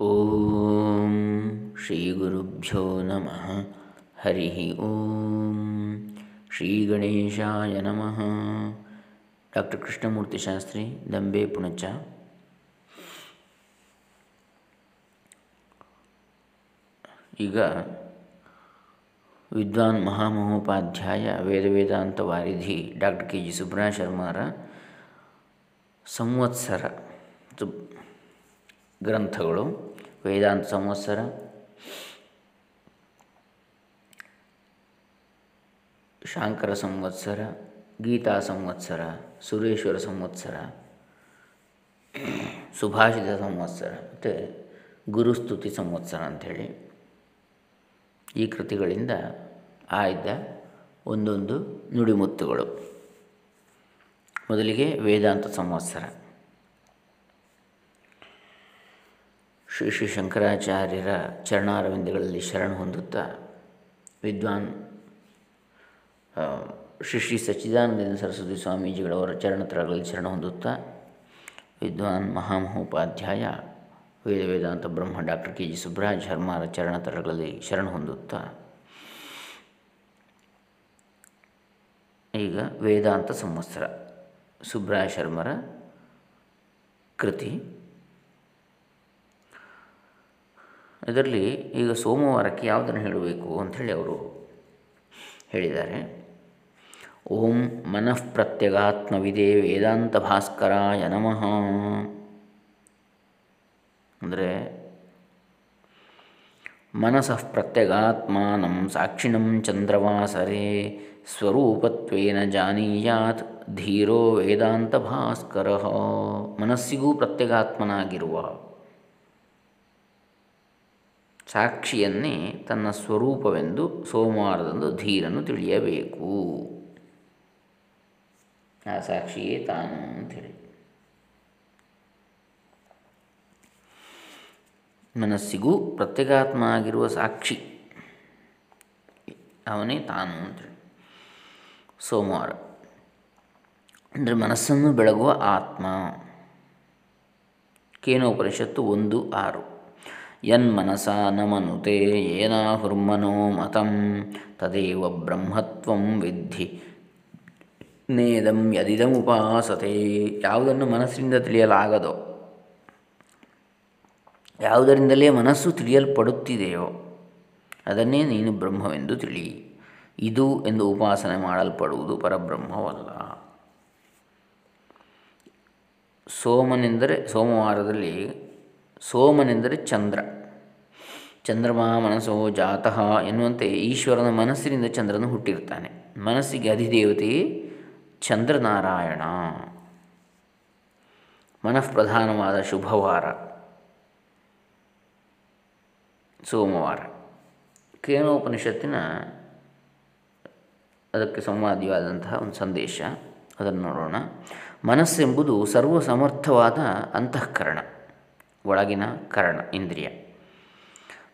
ಓಂ ಶ್ರೀ ಗುರುಭ್ಯೋ ನಮಃ. ಹರಿ ಓಂ ಶ್ರೀ ಗಣೇಶಾಯ ನಮಃ. ಡಾಕ್ಟರ್ ಕೃಷ್ಣಮೂರ್ತಿ ಶಾಸ್ತ್ರಿ, ದಂಬೆ ಪುಣಚ. ಈಗ ವಿದ್ವಾನ್ ಮಹಾಮಹೋಪಾಧ್ಯಾಯ ವೇದ ವೇದಾಂತ ವಾರಿಧಿ ಡಾಕ್ಟರ್ ಕೆ ಜಿ ಸುಬ್ರಹ ಶರ್ಮಾರ ಸಂವತ್ಸರ ಗ್ರಂಥಗಳು. ವೇದಾಂತ ಸಂವತ್ಸರ. ಶಾಂಕರ ಸಂವತ್ಸರ, ಗೀತಾ ಸಂವತ್ಸರ, ಸುರೇಶ್ವರ ಸಂವತ್ಸರ, ಸುಭಾಷಿತ ಸಂವತ್ಸರ, ಮತ್ತು ಗುರುಸ್ತುತಿ ಸಂವತ್ಸರ ಅಂಥೇಳಿ ಈ ಕೃತಿಗಳಿಂದ ಆಯ್ದ ಒಂದೊಂದು ನುಡಿಮುತ್ತುಗಳು. ಮೊದಲಿಗೆ ವೇದಾಂತ ಸಂವತ್ಸರ. ಶ್ರೀ ಶ್ರೀ ಶಂಕರಾಚಾರ್ಯರ ಚರಣಾರವಿಂದಗಳಲ್ಲಿ ಶರಣ ಹೊಂದುತ್ತಾ ವಿದ್ವಾನ್ ಶ್ರೀ ಶ್ರೀ ಸಚ್ಚಿದಾನಂದ ಸರಸ್ವತಿ ಸ್ವಾಮೀಜಿಗಳವರ ಚರಣತ್ರಗಳಲ್ಲಿ ಶರಣ ಹೊಂದುತ್ತಾ ವಿದ್ವಾನ್ ಮಹಾಮಹೋಪಾಧ್ಯಾಯ, ವೇದ ವೇದಾಂತ ಬ್ರಹ್ಮ ಡಾಕ್ಟರ್ ಕೆ ಜಿ ಶರ್ಮಾರ ಚರಣತರಗಳಲ್ಲಿ ಶರಣ ಹೊಂದುತ್ತಾ. ಈಗ ವೇದಾಂತ ಸಂವತ್ಸರ ಸುಬ್ರಾಜ್ ಶರ್ಮರ ಕೃತಿ. ಇದರಲ್ಲಿ ಈಗ ಸೋಮವಾರಕ್ಕೆ ಯಾವುದನ್ನು ಹೇಳಬೇಕು ಅಂಥೇಳಿ ಅವರು ಹೇಳಿದ್ದಾರೆ. ಓಂ ಮನಃ ಪ್ರತ್ಯಗಾತ್ಮವಿದೇ ವೇದಾಂತ ಭಾಸ್ಕರಾಯ ನಮಃ. ಅಂದರೆ ಮನಸಃ ಪ್ರತ್ಯಗಾತ್ಮಾನಂ ಸಾಕ್ಷಿಣಂ ಚಂದ್ರವಾಸರೆ ಸ್ವರೂಪತ್ವೇನ ಜಾನೀಯಾತ್ ಧೀರೋ ವೇದಾಂತ ಭಾಸ್ಕರ. ಮನಸ್ಸಿಗೂ ಪ್ರತ್ಯಗಾತ್ಮನಾಗಿರುವ ಸಾಕ್ಷಿಯನ್ನೇ ತನ್ನ ಸ್ವರೂಪವೆಂದು ಸೋಮವಾರದಂದು ಧೀರನು ತಿಳಿಯಬೇಕು. ಆ ಸಾಕ್ಷಿಯೇ ತಾನು ಅಂಥೇಳಿ ಮನಸ್ಸಿಗೂ ಪ್ರತ್ಯೇಕಾತ್ಮ ಆಗಿರುವ ಸಾಕ್ಷಿ ಅವನೇ ತಾನು ಅಂತೇಳಿ. ಸೋಮವಾರ. ಅಂದರೆ ಮನಸ್ಸನ್ನು ಬೆಳಗುವ ಆತ್ಮ. ಕೇನೋಪನಿಷತ್ತು ಒಂದು ಆರು. ಯನ್ಮನಸ ನ ಮನುತೆ ಏನಾಹುರ್ಮನೋ ಮತಂ ತದೇವ ಬ್ರಹ್ಮತ್ವಂ ವಿದ್ಧಿ ನೇದಂ ಯದಿದಮುಪಾಸತೆ ಯಾವುದನ್ನು ಮನಸ್ಸಿನಿಂದ ತಿಳಿಯಲಾಗದೋ, ಯಾವುದರಿಂದಲೇ ಮನಸ್ಸು ತಿಳಿಯಲ್ಪಡುತ್ತಿದೆಯೋ, ಅದನ್ನೇ ನೀನು ಬ್ರಹ್ಮವೆಂದು ತಿಳಿ. ಇದು ಎಂದು ಉಪಾಸನೆ ಮಾಡಲ್ಪಡುವುದು ಪರಬ್ರಹ್ಮವಲ್ಲ. ಸೋಮನೆಂದರೆ ಸೋಮವಾರದಲ್ಲಿ ಸೋಮನೆಂದರೆ ಚಂದ್ರ. ಚಂದ್ರಮಾ ಮನಸ್ಸೋ ಜಾತಃ ಎನ್ನುವಂತೆ ಈಶ್ವರನ ಮನಸ್ಸಿನಿಂದ ಚಂದ್ರನು ಹುಟ್ಟಿರ್ತಾನೆ. ಮನಸ್ಸಿಗೆ ಅಧಿದೇವತೆ ಚಂದ್ರನಾರಾಯಣ. ಮನಃಪ್ರಧಾನವಾದ ಶುಭವಾರ. ಸೋಮವಾರ. ಕೇನೋಪನಿಷತ್ತಿನ ಅದಕ್ಕೆ ಸಂವಾದಿಯಾದಂತಹ ಒಂದು ಸಂದೇಶ. ಅದನ್ನು ನೋಡೋಣ. ಮನಸ್ಸೆಂಬುದು ಸರ್ವಸಮರ್ಥವಾದ ಅಂತಃಕರಣ. ಒಳಗಿನ ಕರಣ, ಇಂದ್ರಿಯ.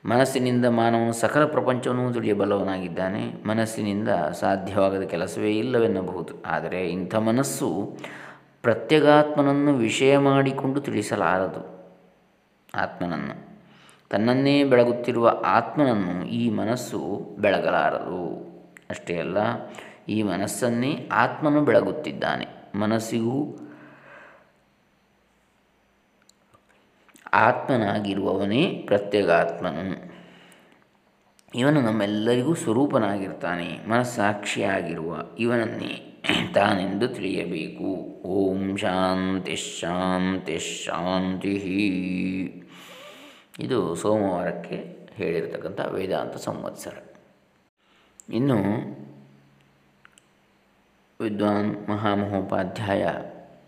ಮನಸ್ಸಿನಿಂದ ಮಾನವನು ಸಕಲ ಪ್ರಪಂಚವನ್ನು ತಿಳಿಯಬಲ್ಲವನಾಗಿದ್ದಾನೆ ಮನಸ್ಸಿನಿಂದ ಸಾಧ್ಯವಾಗದ ಕೆಲಸವೇ ಇಲ್ಲವೆನ್ನಬಹುದು. ಆದರೆ ಇಂಥ ಮನಸ್ಸು ಪ್ರತ್ಯಗಾತ್ಮನನ್ನು ವಿಷಯ ಮಾಡಿಕೊಂಡು ತಿಳಿಸಲಾರದು. ಆತ್ಮನನ್ನು. ತನ್ನನ್ನೇ ಬೆಳಗುತ್ತಿರುವ ಆತ್ಮನನ್ನು ಈ ಮನಸ್ಸು ಬೆಳಗಲಾರದು. ಅಷ್ಟೇ ಅಲ್ಲ, ಈ ಮನಸ್ಸನ್ನೇ ಆತ್ಮನು ಬೆಳಗುತ್ತಿದ್ದಾನೆ. ಮನಸ್ಸಿಗೂ ಆತ್ಮನಾಗಿರುವವನೇ ಪ್ರತ್ಯಗಾತ್ಮನು. ಇವನು ನಮ್ಮೆಲ್ಲರಿಗೂ ಸ್ವರೂಪನಾಗಿರ್ತಾನೆ, ಮನಸ್ಸಾಕ್ಷಿಯಾಗಿರುವ ಇವನನ್ನೇ ತಾನೆಂದು ತಿಳಿಯಬೇಕು. ಓಂ ಶಾಂತಿ ಶಾಂತಿ ಶಾಂತಿ. ಇದು ಸೋಮವಾರಕ್ಕೆ ಹೇಳಿರತಕ್ಕಂಥ ವೇದಾಂತ ಸಂವತ್ಸರ. ಇನ್ನು ವಿದ್ವಾನ್ ಮಹಾಮಹೋಪಾಧ್ಯಾಯ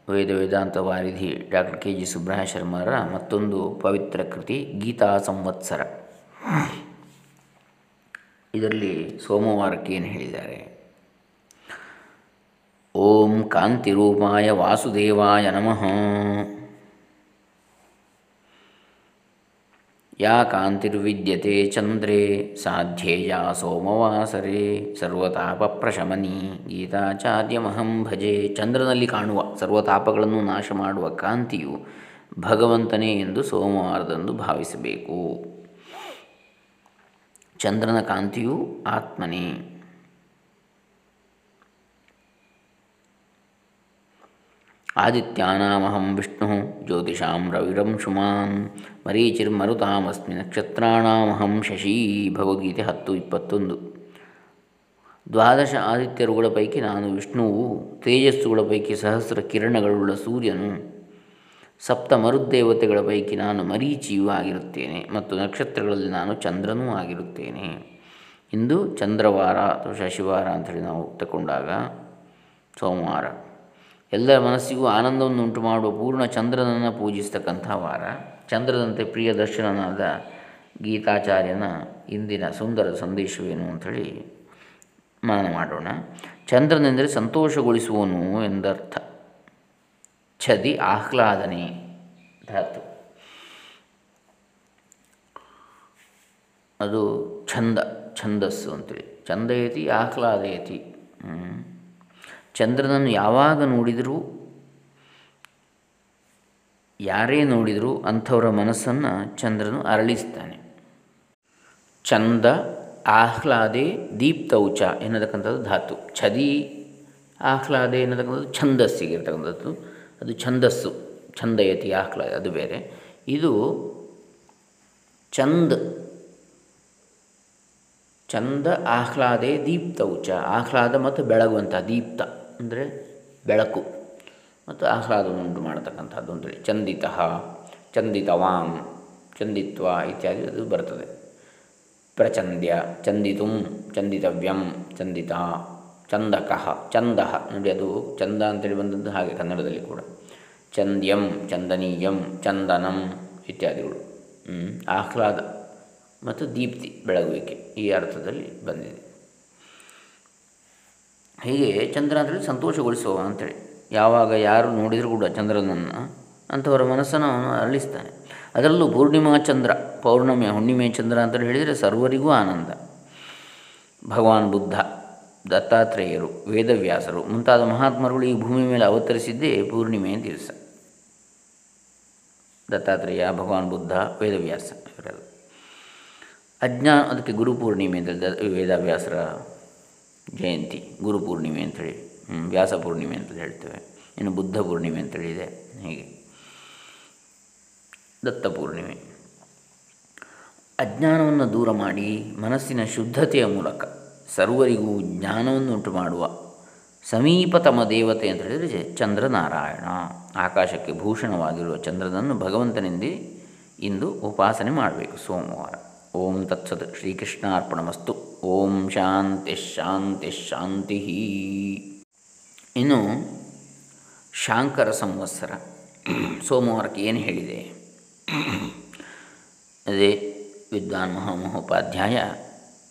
ವೇದ ವೇದಾಂತ ವಾರಿಧಿ ಡಾಕ್ಟರ್ ಕೆ ಜಿ ಸುಬ್ರಹ ಶರ್ಮರ ಮತ್ತೊಂದು ಪವಿತ್ರ ಕೃತಿ ಗೀತಾ ಸಂವತ್ಸರ. ಇದರಲ್ಲಿ ಸೋಮವಾರಕ್ಕೆ ಏನು ಹೇಳಿದ್ದಾರೆ? ಓಂ ಕಾಂತಿರೂಪಾಯ ವಾಸುದೇವಾಯ ನಮಃ. ಯಾ ಕಾಂತಿರ್ವಿದ್ಯತೆ ಚಂದ್ರೇ ಸಾಧ್ಯೇಯ ಸೋಮವಾಸರೆ ಸರ್ವತಾಪಪ್ರಶಮನಿ ಗೀತಾಚಾರ್ಯಮಹಂ ಭಜೆ. ಚಂದ್ರನಲ್ಲಿ ಕಾಣುವ ಸರ್ವತಾಪಗಳನ್ನು ನಾಶ ಮಾಡುವ ಕಾಂತಿಯು ಭಗವಂತನೇ ಎಂದು ಸೋಮವಾರದಂದು ಭಾವಿಸಬೇಕು. ಚಂದ್ರನ ಕಾಂತಿಯು ಆತ್ಮನೇ. ಆದಿತ್ಯಾನಾಮಹಂ ವಿಷ್ಣು ಜ್ಯೋತಿಷಾಂ ರವಿರಂಶುಮಾನ್ ಮರೀಚಿರ್ಮರುತಾಮಸ್ಮಿ ನಕ್ಷತ್ರಾಣಾಮಹಂ ಶಶಿ ಭಗವದ್ಗೀತೆ ಹತ್ತು ಇಪ್ಪತ್ತೊಂದು ದ್ವಾದಶ ಆದಿತ್ಯರುಗಳ ಪೈಕಿ ನಾನು ವಿಷ್ಣುವು ತೇಜಸ್ಸುಗಳ ಪೈಕಿ ಸಹಸ್ರ ಕಿರಣಗಳುಳ್ಳ ಸೂರ್ಯನು ಸಪ್ತ ಮರುದೇವತೆಗಳ ಪೈಕಿ ನಾನು ಮರೀಚಿಯೂ ಆಗಿರುತ್ತೇನೆ ಮತ್ತು ನಕ್ಷತ್ರಗಳಲ್ಲಿ ನಾನು ಚಂದ್ರನೂ ಆಗಿರುತ್ತೇನೆ. ಇಂದು ಚಂದ್ರವಾರ ಅಥವಾ ಶಶಿವಾರ ಅಂಥೇಳಿ ನಾವು ತಗೊಂಡಾಗ ಸೋಮವಾರ. ಎಲ್ಲರ ಮನಸ್ಸಿಗೂ ಆನಂದವನ್ನು ಉಂಟು ಮಾಡುವ ಪೂರ್ಣ ಚಂದ್ರನನ್ನು ಪೂಜಿಸ್ತಕ್ಕಂಥ ವಾರ. ಚಂದ್ರದಂತೆ ಪ್ರಿಯ ದರ್ಶನನಾದ ಗೀತಾಚಾರ್ಯನ ಇಂದಿನ ಸುಂದರ ಸಂದೇಶವೇನು ಅಂಥೇಳಿ ಮನನ ಮಾಡೋಣ. ಚಂದ್ರನೆಂದರೆ ಸಂತೋಷಗೊಳಿಸುವನು ಎಂದರ್ಥ. ಛದಿ ಆಹ್ಲಾದನೆ ಧಾತು. ಅದು ಛಂದ, ಛಂದಸ್ಸು ಅಂತೇಳಿ. ಛಂದಯತಿ, ಆಹ್ಲಾದಯತಿ. ಚಂದ್ರನನ್ನು ಯಾವಾಗ ನೋಡಿದರೂ, ಯಾರೇ ನೋಡಿದರೂ ಅಂಥವರ ಮನಸ್ಸನ್ನು ಚಂದ್ರನು ಅರಳಿಸ್ತಾನೆ. ಚಂದ ಆಹ್ಲಾದೆ ದೀಪ್ತೌಚ ಎನ್ನತಕ್ಕಂಥದ್ದು ಧಾತು. ಛದಿ, ಆಹ್ಲಾದೆ ಎನ್ನತಕ್ಕಂಥದ್ದು ಛಂದಸ್ಸಿಗೆ ಇರತಕ್ಕಂಥದ್ದು. ಅದು ಛಂದಸ್ಸು, ಛಂದಯತಿ, ಆಹ್ಲಾದ, ಅದು ಬೇರೆ. ಇದು ಚಂದ ಚಂದ ಆಹ್ಲಾದೆ ದೀಪ್ತೌಚ ಆಹ್ಲಾದ ಮತ್ತು ಬೆಳಗುವಂಥ ದೀಪ್ತ. ಅಂದರೆ ಬೆಳಕು. ಮತ್ತು ಆಹ್ಲಾದವನ್ನು ಉಂಟು ಮಾಡತಕ್ಕಂಥದ್ದು ಅಂತೇಳಿ ಚಂದಿತ, ಚಂದಿತವಾಂ, ಚಂದಿತ್ವ ಇತ್ಯಾದಿ ಅದು ಬರ್ತದೆ. ಪ್ರಚಂದ್ಯ, ಚಂದಿತು, ಚಂದಿತವ್ಯಂ, ಚಂದಿತ, ಚಂದಕ, ಚಂದ. ನೋಡಿ ಅದು ಚಂದ ಅಂತೇಳಿ ಬಂದದ್ದು ಹಾಗೆ ಕನ್ನಡದಲ್ಲಿ ಕೂಡ. ಚಂದ್ಯಂ, ಚಂದನೀಯಂ, ಚಂದನಂ ಇತ್ಯಾದಿಗಳು. ಆಹ್ಲಾದ ಮತ್ತು ದೀಪ್ತಿ, ಬೆಳಗುವಿಕೆ ಈ ಅರ್ಥದಲ್ಲಿ ಬಂದಿದೆ. ಹೀಗೆ ಚಂದ್ರ ಅಂತೇಳಿ. ಸಂತೋಷಗೊಳಿಸುವ ಅಂಥೇಳಿ ಯಾವಾಗ ಯಾರು ನೋಡಿದರೂ ಕೂಡ ಚಂದ್ರನನ್ನು ಅಂಥವರ ಮನಸ್ಸನ್ನು ಅವನು ಅರಳಿಸ್ತಾನೆ. ಅದರಲ್ಲೂ ಪೂರ್ಣಿಮಾ ಚಂದ್ರ, ಪೌರ್ಣಮಿಯ ಹುಣ್ಣಿಮೆ ಚಂದ್ರ ಅಂತೇಳಿ ಹೇಳಿದರೆ ಸರ್ವರಿಗೂ ಆನಂದ. ಭಗವಾನ್ ಬುದ್ಧ, ದತ್ತಾತ್ರೇಯರು, ವೇದವ್ಯಾಸರು ಮುಂತಾದ ಮಹಾತ್ಮರುಗಳು ಈ ಭೂಮಿ ಮೇಲೆ ಅವತರಿಸಿದ್ದೇ ಪೂರ್ಣಿಮೆಯ ದಿವಸ ದತ್ತಾತ್ರೇಯ, ಭಗವಾನ್ ಬುದ್ಧ, ವೇದವ್ಯಾಸ ಇವರೆಲ್ಲ. ಅಜ್ಞಾನ ಅದಕ್ಕೆ ಗುರುಪೂರ್ಣಿಮೆ ಅಂತ ವೇದವ್ಯಾಸರ ಜಯಂತಿ ಗುರುಪೂರ್ಣಿಮೆ ಅಂಥೇಳಿ ವ್ಯಾಸ ಪೂರ್ಣಿಮೆ ಅಂತ ಹೇಳ್ತೇವೆ. ಇನ್ನು ಬುದ್ಧ ಪೂರ್ಣಿಮೆ ಅಂತೇಳಿ ಇದೆ ಹೀಗೆ. ದತ್ತ ಪೂರ್ಣಿಮೆ. ಅಜ್ಞಾನವನ್ನು ದೂರ ಮಾಡಿ ಮನಸ್ಸಿನ ಶುದ್ಧತೆಯ ಮೂಲಕ ಸರ್ವರಿಗೂ ಜ್ಞಾನವನ್ನು ಉಂಟು ಮಾಡುವ ಸಮೀಪತಮ ದೇವತೆ ಅಂತ ಹೇಳಿದರೆ ಚಂದ್ರನಾರಾಯಣ. ಆಕಾಶಕ್ಕೆ ಭೂಷಣವಾಗಿರುವ ಚಂದ್ರನನ್ನು ಭಗವಂತನಿಂದ ಇಂದು ಉಪಾಸನೆ ಮಾಡಬೇಕು ಸೋಮವಾರ. ಓಂ ತತ್ಸತ್ ಶ್ರೀಕೃಷ್ಣಾರ್ಪಣಮಸ್ತು. ಓಂ ಶಾಂತಿ ಶಾಂತಿ ಶಾಂತಿ. ಇನ್ನು ಶಾಂಕರ ಸಂವತ್ಸರ. ಸೋಮವಾರಕ್ಕೆ ಏನು ಹೇಳಿದೆ? ಅದೇ ವಿದ್ವಾನ್ ಮಹಾಮಹೋಪಾಧ್ಯಾಯ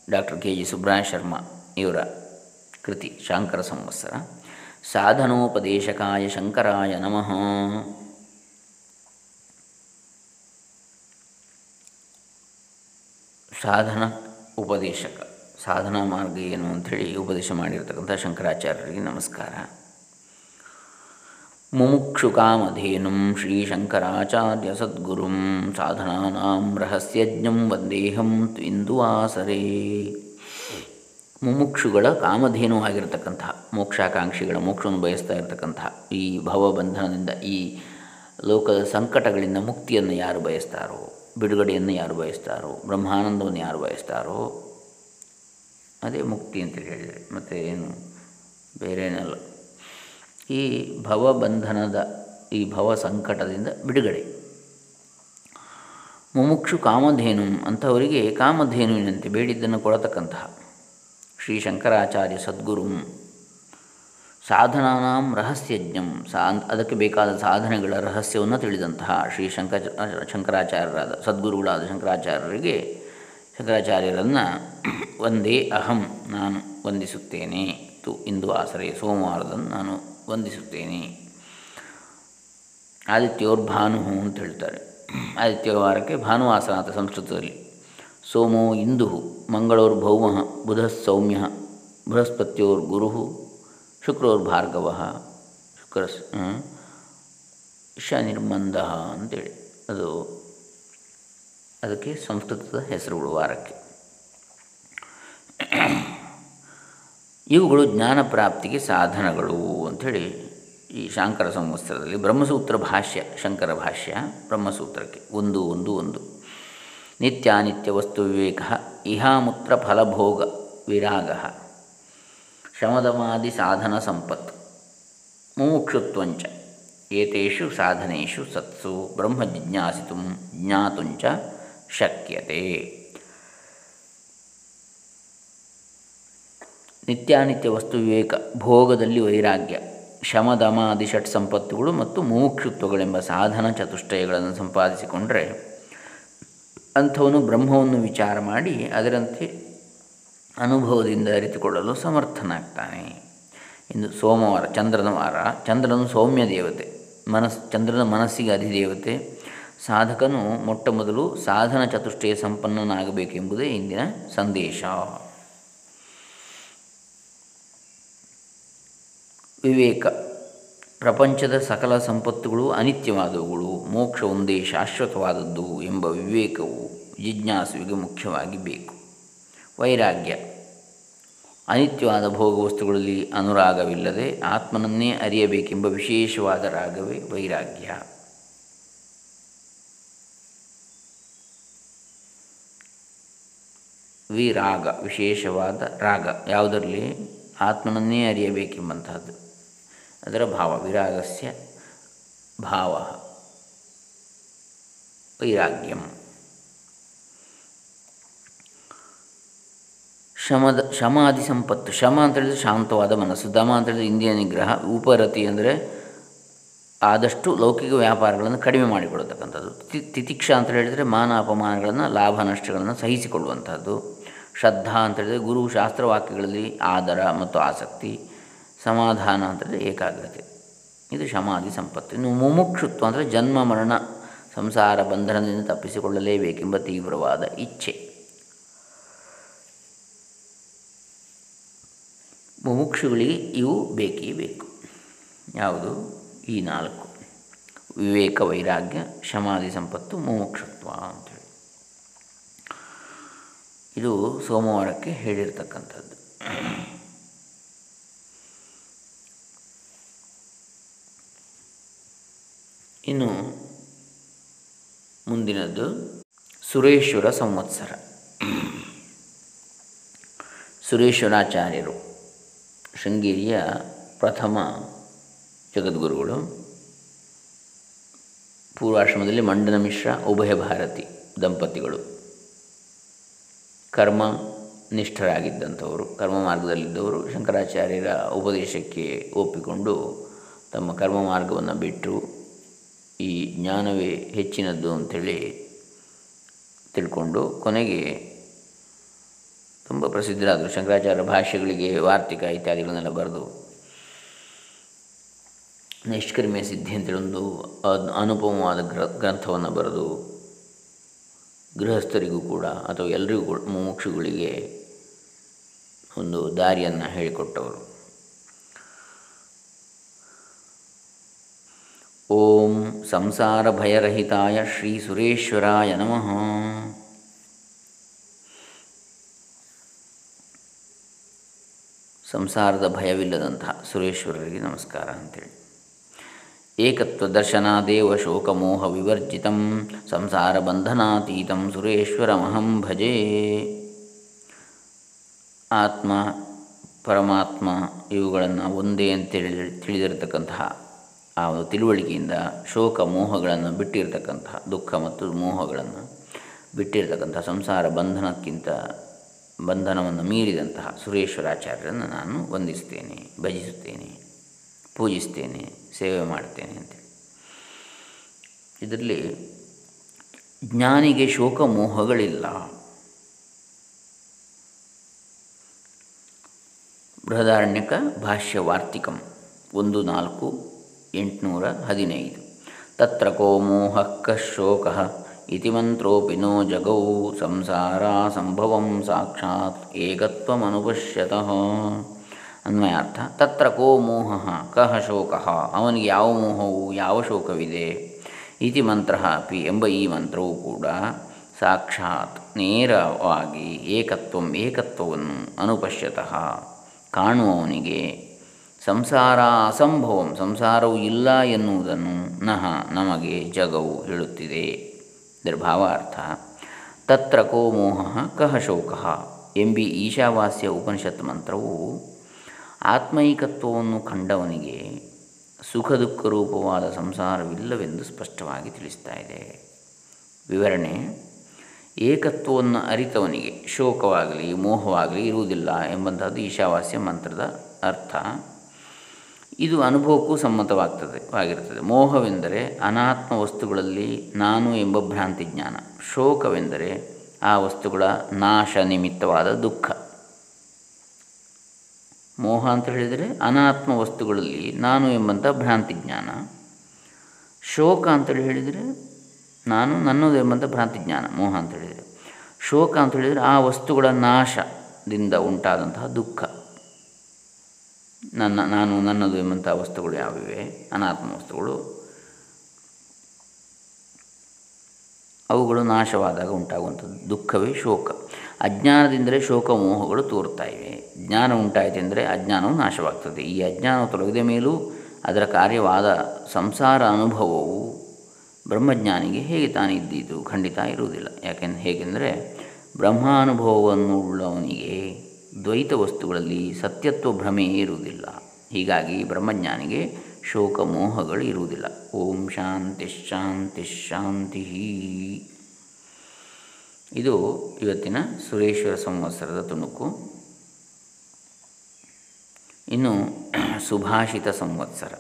ಡಾಕ್ಟರ್ ಕೆ ಜಿ ಸುಬ್ರಹ ಶರ್ಮಾ ಇವರ ಕೃತಿ ಶಾಂಕರ ಸಂವತ್ಸರ. ಸಾಧನೋಪದೇಶಕಾಯ ಶಂಕರಾಯ ನಮಃ. ಸಾಧನ ಉಪದೇಶಕ. ಸಾಧನಾ ಮಾರ್ಗ ಏನು ಅಂಥೇಳಿ ಉಪದೇಶ ಮಾಡಿರ್ತಕ್ಕಂಥ ಶಂಕರಾಚಾರ್ಯರಿಗೆ ನಮಸ್ಕಾರ. ಮುಮುಕ್ಷು ಕಾಮಧೇನು ಶ್ರೀ ಶಂಕರಾಚಾರ್ಯ ಸದ್ಗುರುಂ ಸಾಧನಾನಾಂ ರಹಸ್ಯಜ್ಞಂ ವಂದೇಹಂ ಆಸರೇ ಮುಮುಕ್ಷುಗಳ ಕಾಮಧೇನು ಆಗಿರತಕ್ಕಂತಹ ಮೋಕ್ಷಾಕಾಂಕ್ಷಿಗಳ ಮೋಕ್ಷವನ್ನು ಬಯಸ್ತಾ ಇರತಕ್ಕಂತಹ ಈ ಭವಬಂಧನದಿಂದ ಈ ಲೋಕದ ಸಂಕಟಗಳಿಂದ ಮುಕ್ತಿಯನ್ನು ಯಾರು ಬಯಸ್ತಾರೋ, ಬಿಡುಗಡೆಯನ್ನು ಯಾರು ಬಯಸ್ತಾರೋ, ಬ್ರಹ್ಮಾನಂದವನ್ನು ಯಾರು ಬಯಸ್ತಾರೋ ಅದೇ ಮುಕ್ತಿ ಅಂತೇಳಿ ಹೇಳಿದರೆ ಮತ್ತು ಏನು? ಬೇರೇನಲ್ಲ. ಈ ಭವಬಂಧನದ, ಈ ಭವ ಸಂಕಟದಿಂದ ಬಿಡುಗಡೆ. ಮುಮುಕ್ಷು ಕಾಮಧೇನು ಅಂಥವರಿಗೆ ಕಾಮಧೇನುವಿನಂತೆ ಬೇಡಿದ್ದನ್ನು ಕೊಡತಕ್ಕಂತಹ ಶ್ರೀ ಶಂಕರಾಚಾರ್ಯ ಸದ್ಗುರುಂ ಸಾಧನಾನಾಂ ರಹಸ್ಯಜ್ಞಂ. ಸಾ, ಅದಕ್ಕೆ ಬೇಕಾದ ಸಾಧನೆಗಳ ರಹಸ್ಯವನ್ನು ತಿಳಿದಂತಹ ಶ್ರೀ ಶಂಕರ ಶಂಕರಾಚಾರ್ಯರಾದ, ಸದ್ಗುರುಗಳಾದ ಶಂಕರಾಚಾರ್ಯರಿಗೆ ಶಂಕರಾಚಾರ್ಯರನ್ನು ಒಂದೇ ಅಹಂ ನಾನು ವಂದಿಸುತ್ತೇನೆ. ತು ಇಂದು ಆಸರೆ ಸೋಮವಾರದನ್ನು ನಾನು ವಂದಿಸುತ್ತೇನೆ. ಆದಿತ್ಯೋರ್ಭಾನು ಅಂತ ಹೇಳ್ತಾರೆ. ಆದಿತ್ಯವಾರಕ್ಕೆ ಭಾನುವಾಸ ಅಂತ ಸಂಸ್ಕೃತದಲ್ಲಿ. ಸೋಮೋ ಇಂದು ಮಂಗಳೋರ್ ಭೌಮ, ಬುಧ ಸೌಮ್ಯ, ಬೃಹಸ್ಪತ್ಯೋರ್ ಗುರು ಶುಕ್ರೋರ್ ಭಾರ್ಗವ, ಶುಕ್ರ ಶ ನಿರ್ಬಂಧ ಅಂತೇಳಿ. ಅದು ಅದಕ್ಕೆ ಸಂಸ್ಕೃತದ ಹೆಸರುಗಳು ವಾರಕ್ಕೆ ಇವುಗಳು ಜ್ಞಾನ ಪ್ರಾಪ್ತಿಗೆ ಸಾಧನಗಳು ಅಂಥೇಳಿ ಈ ಶಾಂಕರ ಸಂವತ್ಸರದಲ್ಲಿ ಬ್ರಹ್ಮಸೂತ್ರ ಭಾಷ್ಯ, ಶಂಕರ ಭಾಷ್ಯ ಬ್ರಹ್ಮಸೂತ್ರಕ್ಕೆ. ಒಂದು ಒಂದು ಒಂದು. ನಿತ್ಯಾನಿತ್ಯ ವಸ್ತು ವಿವೇಕ, ಇಹಾಮೂತ್ರ ಫಲಭೋಗ ವಿರಾಗ, ಶಮದಮಾದಿ ಸಾಧನ ಸಂಪತ್ತು, ಮುಮುಕ್ಷುತ್ವಂಚ, ಏತೇಷು ಸಾಧನೇಶು ಸತ್ಸು, ಬ್ರಹ್ಮ ಜಿಜ್ಞಾಸಿತು ಜ್ಞಾತುಂಚ ಶಕ್ಯತೆ. ನಿತ್ಯಾನಿತ್ಯ ವಸ್ತು ವಿವೇಕ, ಭೋಗದಲ್ಲಿ ವೈರಾಗ್ಯ ಶಮದಮಾದಿ ಷಟ್ ಸಂಪತ್ತುಗಳು ಮತ್ತು ಮುಮುಕ್ಷುತ್ವಗಳೆಂಬ ಸಾಧನ ಚತುಷ್ಟಯಗಳನ್ನು ಸಂಪಾದಿಸಿಕೊಂಡರೆ ಅಂಥವನು ಬ್ರಹ್ಮವನ್ನು ವಿಚಾರ ಮಾಡಿ ಅದರಂತೆ ಅನುಭವದಿಂದ ಅರಿತುಕೊಳ್ಳಲು ಸಮರ್ಥನಾಗ್ತಾನೆ. ಇಂದು ಸೋಮವಾರ, ಚಂದ್ರನ ವಾರ, ಚಂದ್ರನು ಸೌಮ್ಯ ದೇವತೆ, ಮನಸ್, ಚಂದ್ರನ ಮನಸ್ಸಿಗೆ ಅಧಿದೇವತೆ ಸಾಧಕನು ಮೊಟ್ಟ ಮೊದಲು ಸಾಧನ ಚತುಷ್ಟಯ ಸಂಪನ್ನನಾಗಬೇಕೆಂಬುದೇ ಇಂದಿನ ಸಂದೇಶ. ವಿವೇಕ. ಪ್ರಪಂಚದ ಸಕಲ ಸಂಪತ್ತುಗಳು ಅನಿತ್ಯವಾದವುಗಳು, ಮೋಕ್ಷ ಒಂದೇ ಶಾಶ್ವತವಾದದ್ದು ಎಂಬ ವಿವೇಕವು ಜಿಜ್ಞಾಸುವಿಗೆ ಮುಖ್ಯವಾಗಿ ಬೇಕು. ವೈರಾಗ್ಯ. ಅನಿತ್ಯವಾದ ಭೋಗವಸ್ತುಗಳಲ್ಲಿ ಅನುರಾಗವಿಲ್ಲದೆ ಆತ್ಮನನ್ನೇ ಅರಿಯಬೇಕೆಂಬ ವಿಶೇಷವಾದ ರಾಗವೇ ವೈರಾಗ್ಯ. ವಿರಾಗ ವಿಶೇಷವಾದ ರಾಗ. ಯಾವುದರಲ್ಲಿ? ಆತ್ಮನನ್ನೇ ಅರಿಯಬೇಕೆಂಬಂತಹದ್ದು. ಅದರ ಭಾವ, ವಿರಾಗಸ್ಯ ಭಾವ. ವೈರಾಗ್ಯಂ. ಶಮದ, ಶಮಾದಿ ಸಂಪತ್ತು. ಶಮ ಅಂತ ಹೇಳಿದರೆ ಶಾಂತವಾದ ಮನಸ್ಸು. ದಮ ಅಂತ ಹೇಳಿದರೆ ಇಂದಿಯ ನಿಗ್ರಹ. ಉಪರತಿ ಅಂದರೆ ಆದಷ್ಟು ಲೌಕಿಕ ವ್ಯಾಪಾರಗಳನ್ನು ಕಡಿಮೆ ಮಾಡಿಕೊಳ್ಳತಕ್ಕಂಥದ್ದು ತಿತಿಕ್ಷ ಅಂತ ಹೇಳಿದರೆ ಮಾನ ಅಪಮಾನಗಳನ್ನು, ಲಾಭ ನಷ್ಟಗಳನ್ನು ಸಹಿಸಿಕೊಳ್ಳುವಂಥದ್ದು ಶ್ರದ್ಧಾ ಅಂತ ಹೇಳಿದರೆ ಗುರು ಶಾಸ್ತ್ರವಾಕ್ಯಗಳಲ್ಲಿ ಆದರ ಮತ್ತು ಆಸಕ್ತಿ, ಸಮಾಧಾನ ಅಂತಂದರೆ ಏಕಾಗ್ರತೆ. ಇದು ಶಮಾದಿ ಸಂಪತ್ತು. ಇನ್ನು ಮುಮುಕ್ಷುತ್ವ ಅಂದರೆ ಜನ್ಮ, ಮರಣ, ಸಂಸಾರ, ಬಂಧನದಿಂದ ತಪ್ಪಿಸಿಕೊಳ್ಳಲೇಬೇಕೆಂಬ ತೀವ್ರವಾದ ಇಚ್ಛೆ. ಮುಮುಕ್ಷುಗಳಿಗೆ ಇವು ಬೇಕೇ ಬೇಕು. ಯಾವುದು? ಈ ನಾಲ್ಕು. ವಿವೇಕ, ವೈರಾಗ್ಯ ಶಮಾಧಿ ಸಂಪತ್ತು, ಮುಮುಕ್ಷತ್ವ ಅಂಥೇಳಿ ಇದು ಸೋಮವಾರಕ್ಕೆ ಹೇಳಿರ್ತಕ್ಕಂಥದ್ದು. ಇನ್ನು ಮುಂದಿನದ್ದು ಸುರೇಶ್ವರ ಸಂವತ್ಸರ. ಸುರೇಶ್ವರಾಚಾರ್ಯರು, ಶೃಂಗೇರಿಯ ಪ್ರಥಮ ಜಗದ್ಗುರುಗಳು. ಪೂರ್ವಾಶ್ರಮದಲ್ಲಿ ಮಂಡನ ಮಿಶ್ರ, ಉಭಯ ಭಾರತಿ ದಂಪತಿಗಳು. ಕರ್ಮ ನಿಷ್ಠರಾಗಿದ್ದಂಥವರು, ಕರ್ಮ ಮಾರ್ಗದಲ್ಲಿದ್ದವರು ಶಂಕರಾಚಾರ್ಯರ ಉಪದೇಶಕ್ಕೆ ಒಪ್ಪಿಕೊಂಡು ತಮ್ಮ ಕರ್ಮ ಮಾರ್ಗವನ್ನು ಬಿಟ್ಟು ಈ ಜ್ಞಾನವೇ ಹೆಚ್ಚಿನದ್ದು ಅಂಥೇಳಿ ತಿಳ್ಕೊಂಡು ಕೊನೆಗೆ ತುಂಬ ಪ್ರಸಿದ್ಧರಾದರು. ಶಂಕರಾಚಾರ್ಯ ಭಾಷೆಗಳಿಗೆ ವಾರ್ತಿಕ ಇತ್ಯಾದಿಗಳನ್ನೆಲ್ಲ ಬರೆದು ನಿಷ್ಕರ್ಮೆ ಸಿದ್ಧಿ ಅಂತೇಳಿ ಒಂದು ಅನುಪಮವಾದ ಗ್ರ, ಗ್ರಂಥವನ್ನು ಬರೆದು ಗೃಹಸ್ಥರಿಗೂ ಕೂಡ ಅಥವಾ ಎಲ್ಲರಿಗೂ ಕೂಡ ಮುಮುಕ್ಷುಗಳಿಗೆ ಒಂದು ದಾರಿಯನ್ನು ಹೇಳಿಕೊಟ್ಟವರು. ಓಂ ಸಂಸಾರ ಭಯರಹಿತಾಯ ಶ್ರೀ ಸುರೇಶ್ವರಾಯ ನಮಃ. ಸಂಸಾರದ ಭಯವಿಲ್ಲದಂತಹ ಸುರೇಶ್ವರರಿಗೆ ನಮಸ್ಕಾರ ಅಂತೇಳಿ. ಏಕತ್ವ ಶೋಕ ಮೋಹ ವಿವರ್ಜಿತಂ ಸಂಸಾರ ಬಂಧನಾತೀತಂ ಸುರೇಶ್ವರಮಹಂ ಭಜೆ. ಆತ್ಮ, ಪರಮಾತ್ಮ ಇವುಗಳನ್ನು ಒಂದೇ ಅಂತೇಳಿ ತಿಳಿದಿರತಕ್ಕಂತಹ ಆ ಒಂದು ತಿಳುವಳಿಕೆಯಿಂದ ಶೋಕ ಮೋಹಗಳನ್ನು ಬಿಟ್ಟಿರತಕ್ಕಂತಹ, ದುಃಖ ಮತ್ತು ಮೋಹಗಳನ್ನು ಬಿಟ್ಟಿರತಕ್ಕಂತಹ ಸಂಸಾರ ಬಂಧನಕ್ಕಿಂತ ಬಂಧನವನ್ನು ಮೀರಿದಂತಹ ಸುರೇಶ್ವರಾಚಾರ್ಯರನ್ನು ನಾನು ವಂದಿಸುತ್ತೇನೆ, ಭಜಿಸುತ್ತೇನೆ. ಪೂಜಿಸ್ತೇನೆ, ಸೇವೆ ಮಾಡ್ತೇನೆ ಅಂತೇಳಿ ಇದರಲ್ಲಿ ಜ್ಞಾನಿಗೆ ಶೋಕ ಮೋಹಗಳಿಲ್ಲ ಬೃಹದಾರಣ್ಯಕ ಭಾಷ್ಯ ವಾರ್ತಿಕಂ ಒಂದು ನಾಲ್ಕು ಎಂಟುನೂರ ಹದಿನೈದು. ತತ್ರ ಕೋ ಮೋಹ ಶೋಕ ಇತಿ ಮಂತ್ರೋಪಿ ನೋ ಜಗೌ ಸಂಸಾರ ಸಂಭವಂ ಸಾಕ್ಷಾತ್ ಏಕತ್ವಮನುಪಶ್ಯತಃ. ಅನ್ವಯಾರ್ಥ. ತತ್ರ ಕೋ ಮೋಹ, ಕಹ ಶೋಕ, ಅವನಿಗೆ ಯಾವ ಮೋಹವು, ಯಾವ ಶೋಕವಿದೆ? ಇತಿ ಮಂತ್ರ ಅಪಿ ಎಂಬ ಈ ಮಂತ್ರವು ಕೂಡ ಸಾಕ್ಷಾತ್ ನೇರವಾಗಿ ಏಕತ್ವಂ ಏಕತ್ವವನ್ನು ಅನುಪಶ್ಯತಃ. ಕಾಣುವವನಿಗೆ ಸಂಸಾರ ಅಸಂಭವಂ, ಸಂಸಾರವು ಇಲ್ಲ ಎನ್ನುವುದನ್ನು ನಹ ನಮಗೆ ಜಗವು ಹೇಳುತ್ತಿದೆ. ಇದರ ಭಾವಾರ್ಥ ತತ್ರ ಕೋ ಮೋಹ, ಕಹ ಶೋಕ ಎಂಬಿ ಈಶಾವಾಸ್ಯ ಉಪನಿಷತ್ ಮಂತ್ರವು ಆತ್ಮೈಕತ್ವವನ್ನು ಕಂಡವನಿಗೆ ಸುಖ ದುಃಖ ರೂಪವಾದ ಸಂಸಾರವಿಲ್ಲವೆಂದು ಸ್ಪಷ್ಟವಾಗಿ ತಿಳಿಸ್ತಾ ಇದೆ. ವಿವರಣೆ, ಏಕತ್ವವನ್ನು ಅರಿತವನಿಗೆ ಶೋಕವಾಗಲಿ, ಮೋಹವಾಗಲಿ ಇರುವುದಿಲ್ಲ ಎಂಬಂತಹದ್ದು ಈಶಾವಾಸ್ಯ ಮಂತ್ರದ ಅರ್ಥ. ಇದು ಅನುಭವಕ್ಕೂ ಸಮ್ಮತವಾಗ್ತದೆ ಆಗಿರ್ತದೆ ಮೋಹವೆಂದರೆ ಅನಾತ್ಮ ವಸ್ತುಗಳಲ್ಲಿ ನಾನು ಎಂಬ ಭ್ರಾಂತಿ ಜ್ಞಾನ. ಶೋಕವೆಂದರೆ ಆ ವಸ್ತುಗಳ ನಾಶ ನಿಮಿತ್ತವಾದ ದುಃಖ. ಮೋಹ ಅಂತ ಹೇಳಿದರೆ ಅನಾತ್ಮ ವಸ್ತುಗಳಲ್ಲಿ ನಾನು ಎಂಬಂಥ ಭ್ರಾಂತಿ ಜ್ಞಾನ ಶೋಕ ಅಂತೇಳಿ ಹೇಳಿದರೆ ನಾನು ನನ್ನದು ಎಂಬಂಥ ಭ್ರಾಂತಿ ಜ್ಞಾನ ಮೋಹ ಅಂತ ಹೇಳಿದರೆ. ಶೋಕ ಅಂತ ಹೇಳಿದರೆ ಆ ವಸ್ತುಗಳ ನಾಶದಿಂದ ಉಂಟಾದಂತಹ ದುಃಖ. ನನ್ನ, ನಾನು ನನ್ನದು ಎಂಬಂಥ ವಸ್ತುಗಳು ಯಾವಿವೆ ಅನಾತ್ಮ ವಸ್ತುಗಳು. ಅವುಗಳು ನಾಶವಾದಾಗ ಉಂಟಾಗುವಂಥದ್ದು ದುಃಖವೇ ಶೋಕ. ಅಜ್ಞಾನದಿಂದಲೇ ಶೋಕ ಮೋಹಗಳು ತೋರ್ತಾ ಇವೆ. ಜ್ಞಾನ ಉಂಟಾಯಿತು ಅಂದರೆ ಅಜ್ಞಾನವು ನಾಶವಾಗ್ತದೆ. ಈ ಅಜ್ಞಾನವು ತೊಲಗಿದ ಮೇಲೂ ಅದರ ಕಾರ್ಯವಾದ ಸಂಸಾರ ಅನುಭವವು ಬ್ರಹ್ಮಜ್ಞಾನಿಗೆ ಹೇಗೆ ತಾನಿದ್ದಿತು ಖಂಡಿತ ಇರುವುದಿಲ್ಲ. ಯಾಕೆಂದ್ರೆ ಹೇಗೆಂದರೆ ಬ್ರಹ್ಮಾನುಭವವನ್ನು ಉಳ್ಳವನಿಗೆ ದ್ವೈತ ವಸ್ತುಗಳಲ್ಲಿ ಸತ್ಯತ್ವ ಭ್ರಮೆಯೇ ಇರುವುದಿಲ್ಲ. ಹೀಗಾಗಿ ಬ್ರಹ್ಮಜ್ಞಾನಿಗೆ ಶೋಕ ಮೋಹಗಳು ಇರುವುದಿಲ್ಲ. ಓಂ ಶಾಂತಿ ಶಾಂತಿ ಶಾಂತಿ. ಇದು ಇವತ್ತಿನ ಸುರೇಶ್ವರ ಸಂವತ್ಸರದ ತುಣುಕು. ಇನ್ನು ಸುಭಾಷಿತ ಸಂವತ್ಸರ.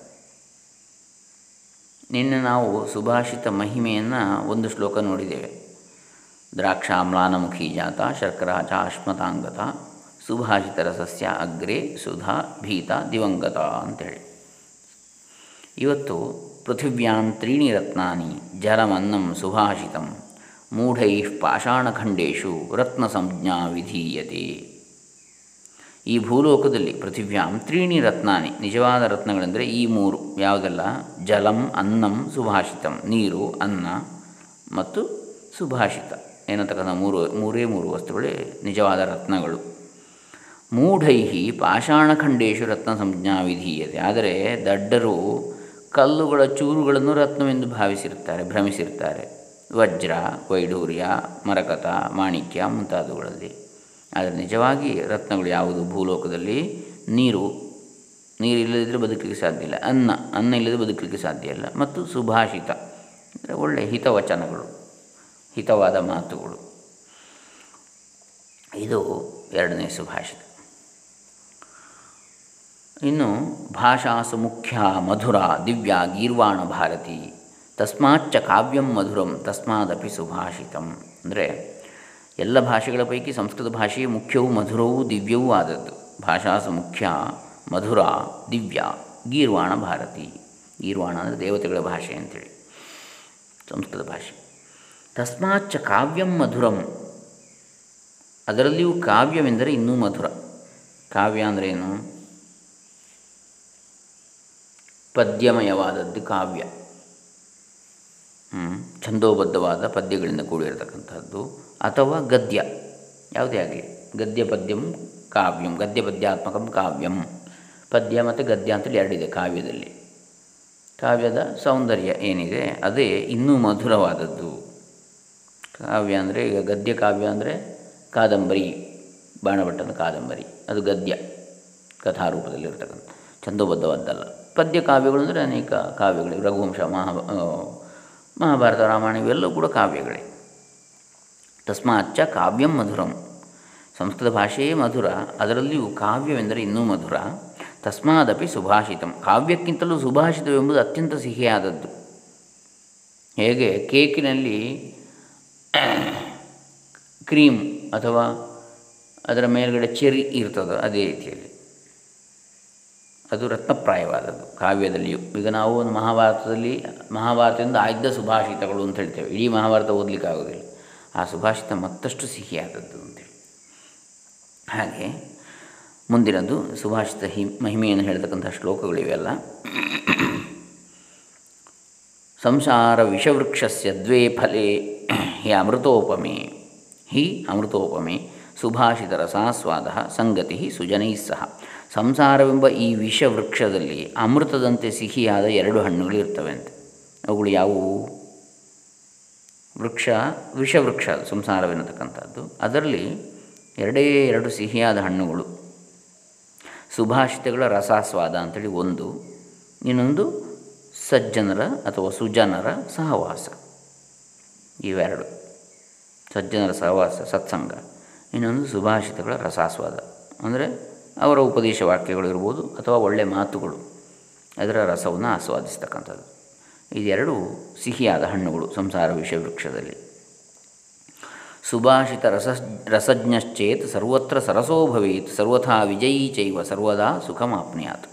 ನಿನ್ನೆ ನಾವು ಸುಭಾಷಿತ ಮಹಿಮೆಯನ್ನು ಒಂದು ಶ್ಲೋಕ ನೋಡಿದ್ದೇವೆ. ದ್ರಾಕ್ಷಾಮ್ಲಾನಮುಖಿ ಜಾತ ಶರ್ಕರಾ ಚ ಅಶ್ಮತಾಂಗತ, ಸುಭಾಷಿತ ರಸಸ್ಯ ಅಗ್ರೆ, ಸುಧಾ, ಭೀತ, ದಿವಂಗತ ಅಂತೇಳಿ. ಇವತ್ತು ಪೃಥಿವ್ಯಾಂ ತ್ರೀಣಿ ರತ್ನಾನಿ ಜಲಮನ್ನಂ ಸುಭಾಷಿತಂ, ಮೂಢೈ ಪಾಷಾಣಖಂಡೇಶು ರತ್ನ ಸಂಜ್ಞಾ ವಿಧೀಯತೆ. ಈ ಭೂಲೋಕದಲ್ಲಿ ಪೃಥಿವ್ಯಾಂ ತ್ರೀಣಿ ರತ್ನಾನಿ. ನಿಜವಾದ ರತ್ನಗಳೆಂದರೆ ಈ ಮೂರು. ಯಾವುದೆಲ್ಲ? ಜಲಂ, ಅನ್ನಂ, ಸುಭಾಷಿತಂ. ನೀರು, ಅನ್ನ ಮತ್ತು ಸುಭಾಷಿತ. ಏನಂತಕ್ಕಂಥ ಮೂರು, ಮೂರೇ ಮೂರು ವಸ್ತುಗಳೇ ನಿಜವಾದ ರತ್ನಗಳು. ಮೂಢೈ ಪಾಷಾಣಖಂಡೇಶು ರತ್ನ ಸಂಜ್ಞಾ ವಿಧೀಯತೆ. ಆದರೆ ದಡ್ಡರು ಕಲ್ಲುಗಳ ಚೂರುಗಳನ್ನು ರತ್ನವೆಂದು ಭಾವಿಸಿರುತ್ತಾರೆ ಭ್ರಮಿಸಿರ್ತಾರೆ ವಜ್ರ, ವೈಢೂರ್ಯ, ಮರಕತ, ಮಾಣಿಕ್ಯ ಮುಂತಾದವುಗಳಲ್ಲಿ. ಆದರೆ ನಿಜವಾಗಿ ರತ್ನಗಳು ಯಾವುದು? ಭೂಲೋಕದಲ್ಲಿ ನೀರು. ನೀರು ಇಲ್ಲದಿದ್ದರೆ ಬದುಕಲಿಕ್ಕೆ ಸಾಧ್ಯ ಇಲ್ಲ. ಅನ್ನ. ಅನ್ನ ಇಲ್ಲದೆ ಬದುಕಲಿಕ್ಕೆ ಸಾಧ್ಯ ಇಲ್ಲ. ಮತ್ತು ಸುಭಾಷಿತ. ಅಂದರೆ ಒಳ್ಳೆಯ ಹಿತವಚನಗಳು. ಹಿತವಾದ ಮಾತುಗಳು. ಇದು ಎರಡನೇ ಸುಭಾಷಿತ. ಇನ್ನು ಭಾಷಾಸು ಮುಖ್ಯ ಮಧುರ ದಿವ್ಯ ಗೀರ್ವಾಣ ಭಾರತಿ. ತಸ್ಮಾಚ್ಚ ಕಾವ್ಯಂ ಮಧುರಂ, ತಸ್ಮಾದಪಿ ಸುಭಾಷಿತಂ. ಅಂದರೆ ಎಲ್ಲ ಭಾಷೆಗಳ ಪೈಕಿ ಸಂಸ್ಕೃತ ಭಾಷೆಯೇ ಮುಖ್ಯವೂ ಮಧುರವೂ ದಿವ್ಯವೂ ಆದದ್ದು. ಭಾಷಾಸು ಮುಖ್ಯ ಮಧುರ, ದಿವ್ಯ, ಗೀರ್ವಾಣ, ಭಾರತಿ. ಗೀರ್ವಾಣ ಅಂದರೆ ದೇವತೆಗಳ ಭಾಷೆ ಅಂಥೇಳಿ ಸಂಸ್ಕೃತ ಭಾಷೆ. ತಸ್ಮಾಚ್ಚ ಕಾವ್ಯಂ ಮಧುರಂ. ಅದರಲ್ಲಿಯೂ ಕಾವ್ಯವೆಂದರೆ ಇನ್ನೂ ಮಧುರ. ಕಾವ್ಯ ಏನು? ಪದ್ಯಮಯವಾದದ್ದು ಕಾವ್ಯ. ಛಂದೋಬದ್ಧವಾದ ಪದ್ಯಗಳಿಂದ ಕೂಡಿರತಕ್ಕಂಥದ್ದು, ಅಥವಾ ಗದ್ಯ. ಯಾವುದೇ ಆಗಲಿ ಗದ್ಯ ಪದ್ಯಂ ಕಾವ್ಯಂ, ಗದ್ಯ ಪದ್ಯಾತ್ಮಕಂ ಕಾವ್ಯಂ. ಪದ್ಯ ಮತ್ತು ಗದ್ಯ ಅಂತೇಳಿ ಎರಡಿದೆ ಕಾವ್ಯದಲ್ಲಿ. ಕಾವ್ಯದ ಸೌಂದರ್ಯ ಏನಿದೆ, ಅದೇ ಇನ್ನೂ ಮಧುರವಾದದ್ದು. ಕಾವ್ಯ ಅಂದರೆ ಈಗ ಗದ್ಯ ಕಾವ್ಯ ಅಂದರೆ ಕಾದಂಬರಿ, ಬಾಣಭಟ್ಟನ ಕಾದಂಬರಿ. ಅದು ಗದ್ಯ, ಕಥಾರೂಪದಲ್ಲಿರ್ತಕ್ಕಂಥ, ಛಂದೋಬದ್ಧವಾದ್ದಲ್ಲ. ಪದ್ಯ ಕಾವ್ಯಗಳು ಅಂದರೆ ಅನೇಕ ಕಾವ್ಯಗಳು ರಘುವಂಶ ಮಹಾ ಮಹಾಭಾರತ ರಾಮಾಯಣ ಇವೆಲ್ಲವೂ ಕೂಡ ಕಾವ್ಯಗಳೇ. ತಸ್ಮಾಚ್ಚ ಕಾವ್ಯಂ ಮಧುರಂ. ಸಂಸ್ಕೃತ ಭಾಷೆಯೇ ಮಧುರ, ಅದರಲ್ಲಿಯೂ ಕಾವ್ಯವೆಂದರೆ ಇನ್ನೂ ಮಧುರ. ತಸ್ಮಾದಪಿ ಸುಭಾಷಿತಂ. ಕಾವ್ಯಕ್ಕಿಂತಲೂ ಸುಭಾಷಿತವೆಂಬುದು ಅತ್ಯಂತ ಸಿಹಿಯಾದದ್ದು. ಹೇಗೆ? ಕೇಕಿನಲ್ಲಿ ಕ್ರೀಮ್ ಅಥವಾ ಅದರ ಮೇಲ್ಗಡೆ ಚೆರಿ ಇರ್ತದೆ, ಅದೇ ರೀತಿಯಲ್ಲಿ. ಅದು ರತ್ನಪ್ರಾಯವಾದದ್ದು. ಕಾವ್ಯದಲ್ಲಿಯೂ. ಈಗ ನಾವು ಒಂದು ಮಹಾಭಾರತದಲ್ಲಿ, ಮಹಾಭಾರತದಿಂದ ಆಯ್ದ ಸುಭಾಷಿತಗಳು ಅಂತ ಹೇಳ್ತೇವೆ. ಇಡೀ ಮಹಾಭಾರತ ಓದಲಿಕ್ಕೆ ಆಗೋದಿಲ್ಲ. ಆ ಸುಭಾಷಿತ ಮತ್ತಷ್ಟು ಸಿಹಿಯಾದದ್ದು ಅಂತೇಳಿ ಹಾಗೆ ಮುಂದಿನದು ಸುಭಾಷಿತ ಹಿ, ಮಹಿಮೆಯನ್ನು ಹೇಳ್ತಕ್ಕಂಥ ಶ್ಲೋಕಗಳಿವೆಲ್ಲ ಸಂಸಾರ ವಿಷವೃಕ್ಷಸ್ಯ ದ್ವೇ ಫಲೆ ಹಿ ಅಮೃತೋಪಮೆ. ಹಿ ಅಮೃತೋಪಮೆ. ಸುಭಾಷಿತ ರಸಾಸ್ವಾದ ಸಂಗತಿ ಸುಜನೈಸ್ಸಹ ಸಹ ಸಂಸಾರವೆಂಬ ಈ ವಿಷವೃಕ್ಷದಲ್ಲಿ ಅಮೃತದಂತೆ ಸಿಹಿಯಾದ ಎರಡು ಹಣ್ಣುಗಳು ಇರ್ತವೆ ಅಂತೆ ಅವುಗಳು ಯಾವುವು? ವೃಕ್ಷ, ವಿಷವೃಕ್ಷ ಅದು ಸಂಸಾರವೆನ್ನತಕ್ಕಂಥದ್ದು. ಅದರಲ್ಲಿ ಎರಡೇ ಎರಡು ಸಿಹಿಯಾದ ಹಣ್ಣುಗಳು. ಸುಭಾಷಿತಗಳ ರಸಾಸ್ವಾದ ಅಂಥೇಳಿ ಒಂದು. ಇನ್ನೊಂದು ಸಜ್ಜನರ ಅಥವಾ ಸುಜನರ ಸಹವಾಸ. ಇವೆರಡು. ಸಜ್ಜನರ ಸಹವಾಸ, ಸತ್ಸಂಗ. ಇನ್ನೊಂದು ಸುಭಾಷಿತಗಳ ರಸಾಸ್ವಾದ. ಅಂದರೆ ಅವರ ಉಪದೇಶ ವಾಕ್ಯಗಳು ಇರ್ಬೋದು ಅಥವಾ ಒಳ್ಳೆಯ ಮಾತುಗಳು, ಅದರ ರಸವನ್ನು ಆಸ್ವಾದಿಸ್ತಕ್ಕಂಥದ್ದು. ಇದೆರಡು ಸಿಹಿಯಾದ ಹಣ್ಣುಗಳು ಸಂಸಾರ ವಿಷವೃಕ್ಷದಲ್ಲಿ. ಸುಭಾಷಿತ ರಸ ರಸಜ್ಞಶ್ಚೇತ್ ಸರ್ವತ್ರ ಸರಸೋ ಭವೇತ್, ಸರ್ವಥಾ ವಿಜಯೀ ಚೈವ, ಸರ್ವದಾ ಸುಖಮಾಪ್ನಿಯಾತು.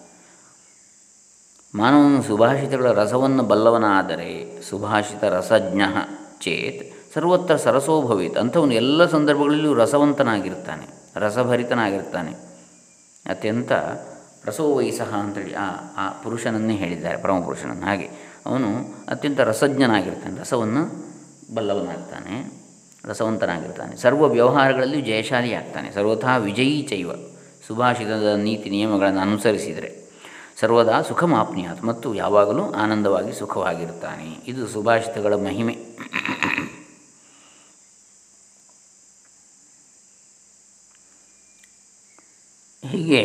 ಮಾನವನು ಸುಭಾಷಿತಗಳ ರಸವನ್ನು ಬಲ್ಲವನಾದರೆ ಸುಭಾಷಿತ ರಸಜ್ಞ ಚೇತ್ ಸರ್ವತ್ರ ಸರಸೋ ಭವೇತ್, ಅಂಥವನು ಎಲ್ಲ ಸಂದರ್ಭಗಳಲ್ಲಿಯೂ ರಸವಂತನಾಗಿರ್ತಾನೆ, ರಸಭರಿತನಾಗಿರ್ತಾನೆ. ಅತ್ಯಂತ ರಸೋ ವಯಸ್ಸಹ ಅಂತೇಳಿ ಆ ಆ ಪುರುಷನನ್ನೇ ಹೇಳಿದ್ದಾರೆ, ಪರಮಪುರುಷನನ್ನು. ಹಾಗೆ ಅವನು ಅತ್ಯಂತ ರಸಜ್ಞನಾಗಿರ್ತಾನೆ, ರಸವನ್ನು ಬಲ್ಲವನಾಗ್ತಾನೆ, ರಸವಂತನಾಗಿರ್ತಾನೆ. ಸರ್ವ ವ್ಯವಹಾರಗಳಲ್ಲಿ ಜಯಶಾಲಿ ಆಗ್ತಾನೆ ಸರ್ವಥಾ ವಿಜಯೀ ಚೈವ. ಸುಭಾಷಿತದ ನೀತಿ ನಿಯಮಗಳನ್ನು ಅನುಸರಿಸಿದರೆ ಸರ್ವದಾ ಸುಖಮಾಪ್ನಿಯಾತ್, ಮತ್ತು ಯಾವಾಗಲೂ ಆನಂದವಾಗಿ ಸುಖವಾಗಿರ್ತಾನೆ. ಇದು ಸುಭಾಷಿತಗಳ ಮಹಿಮೆ. ಹೀಗೆ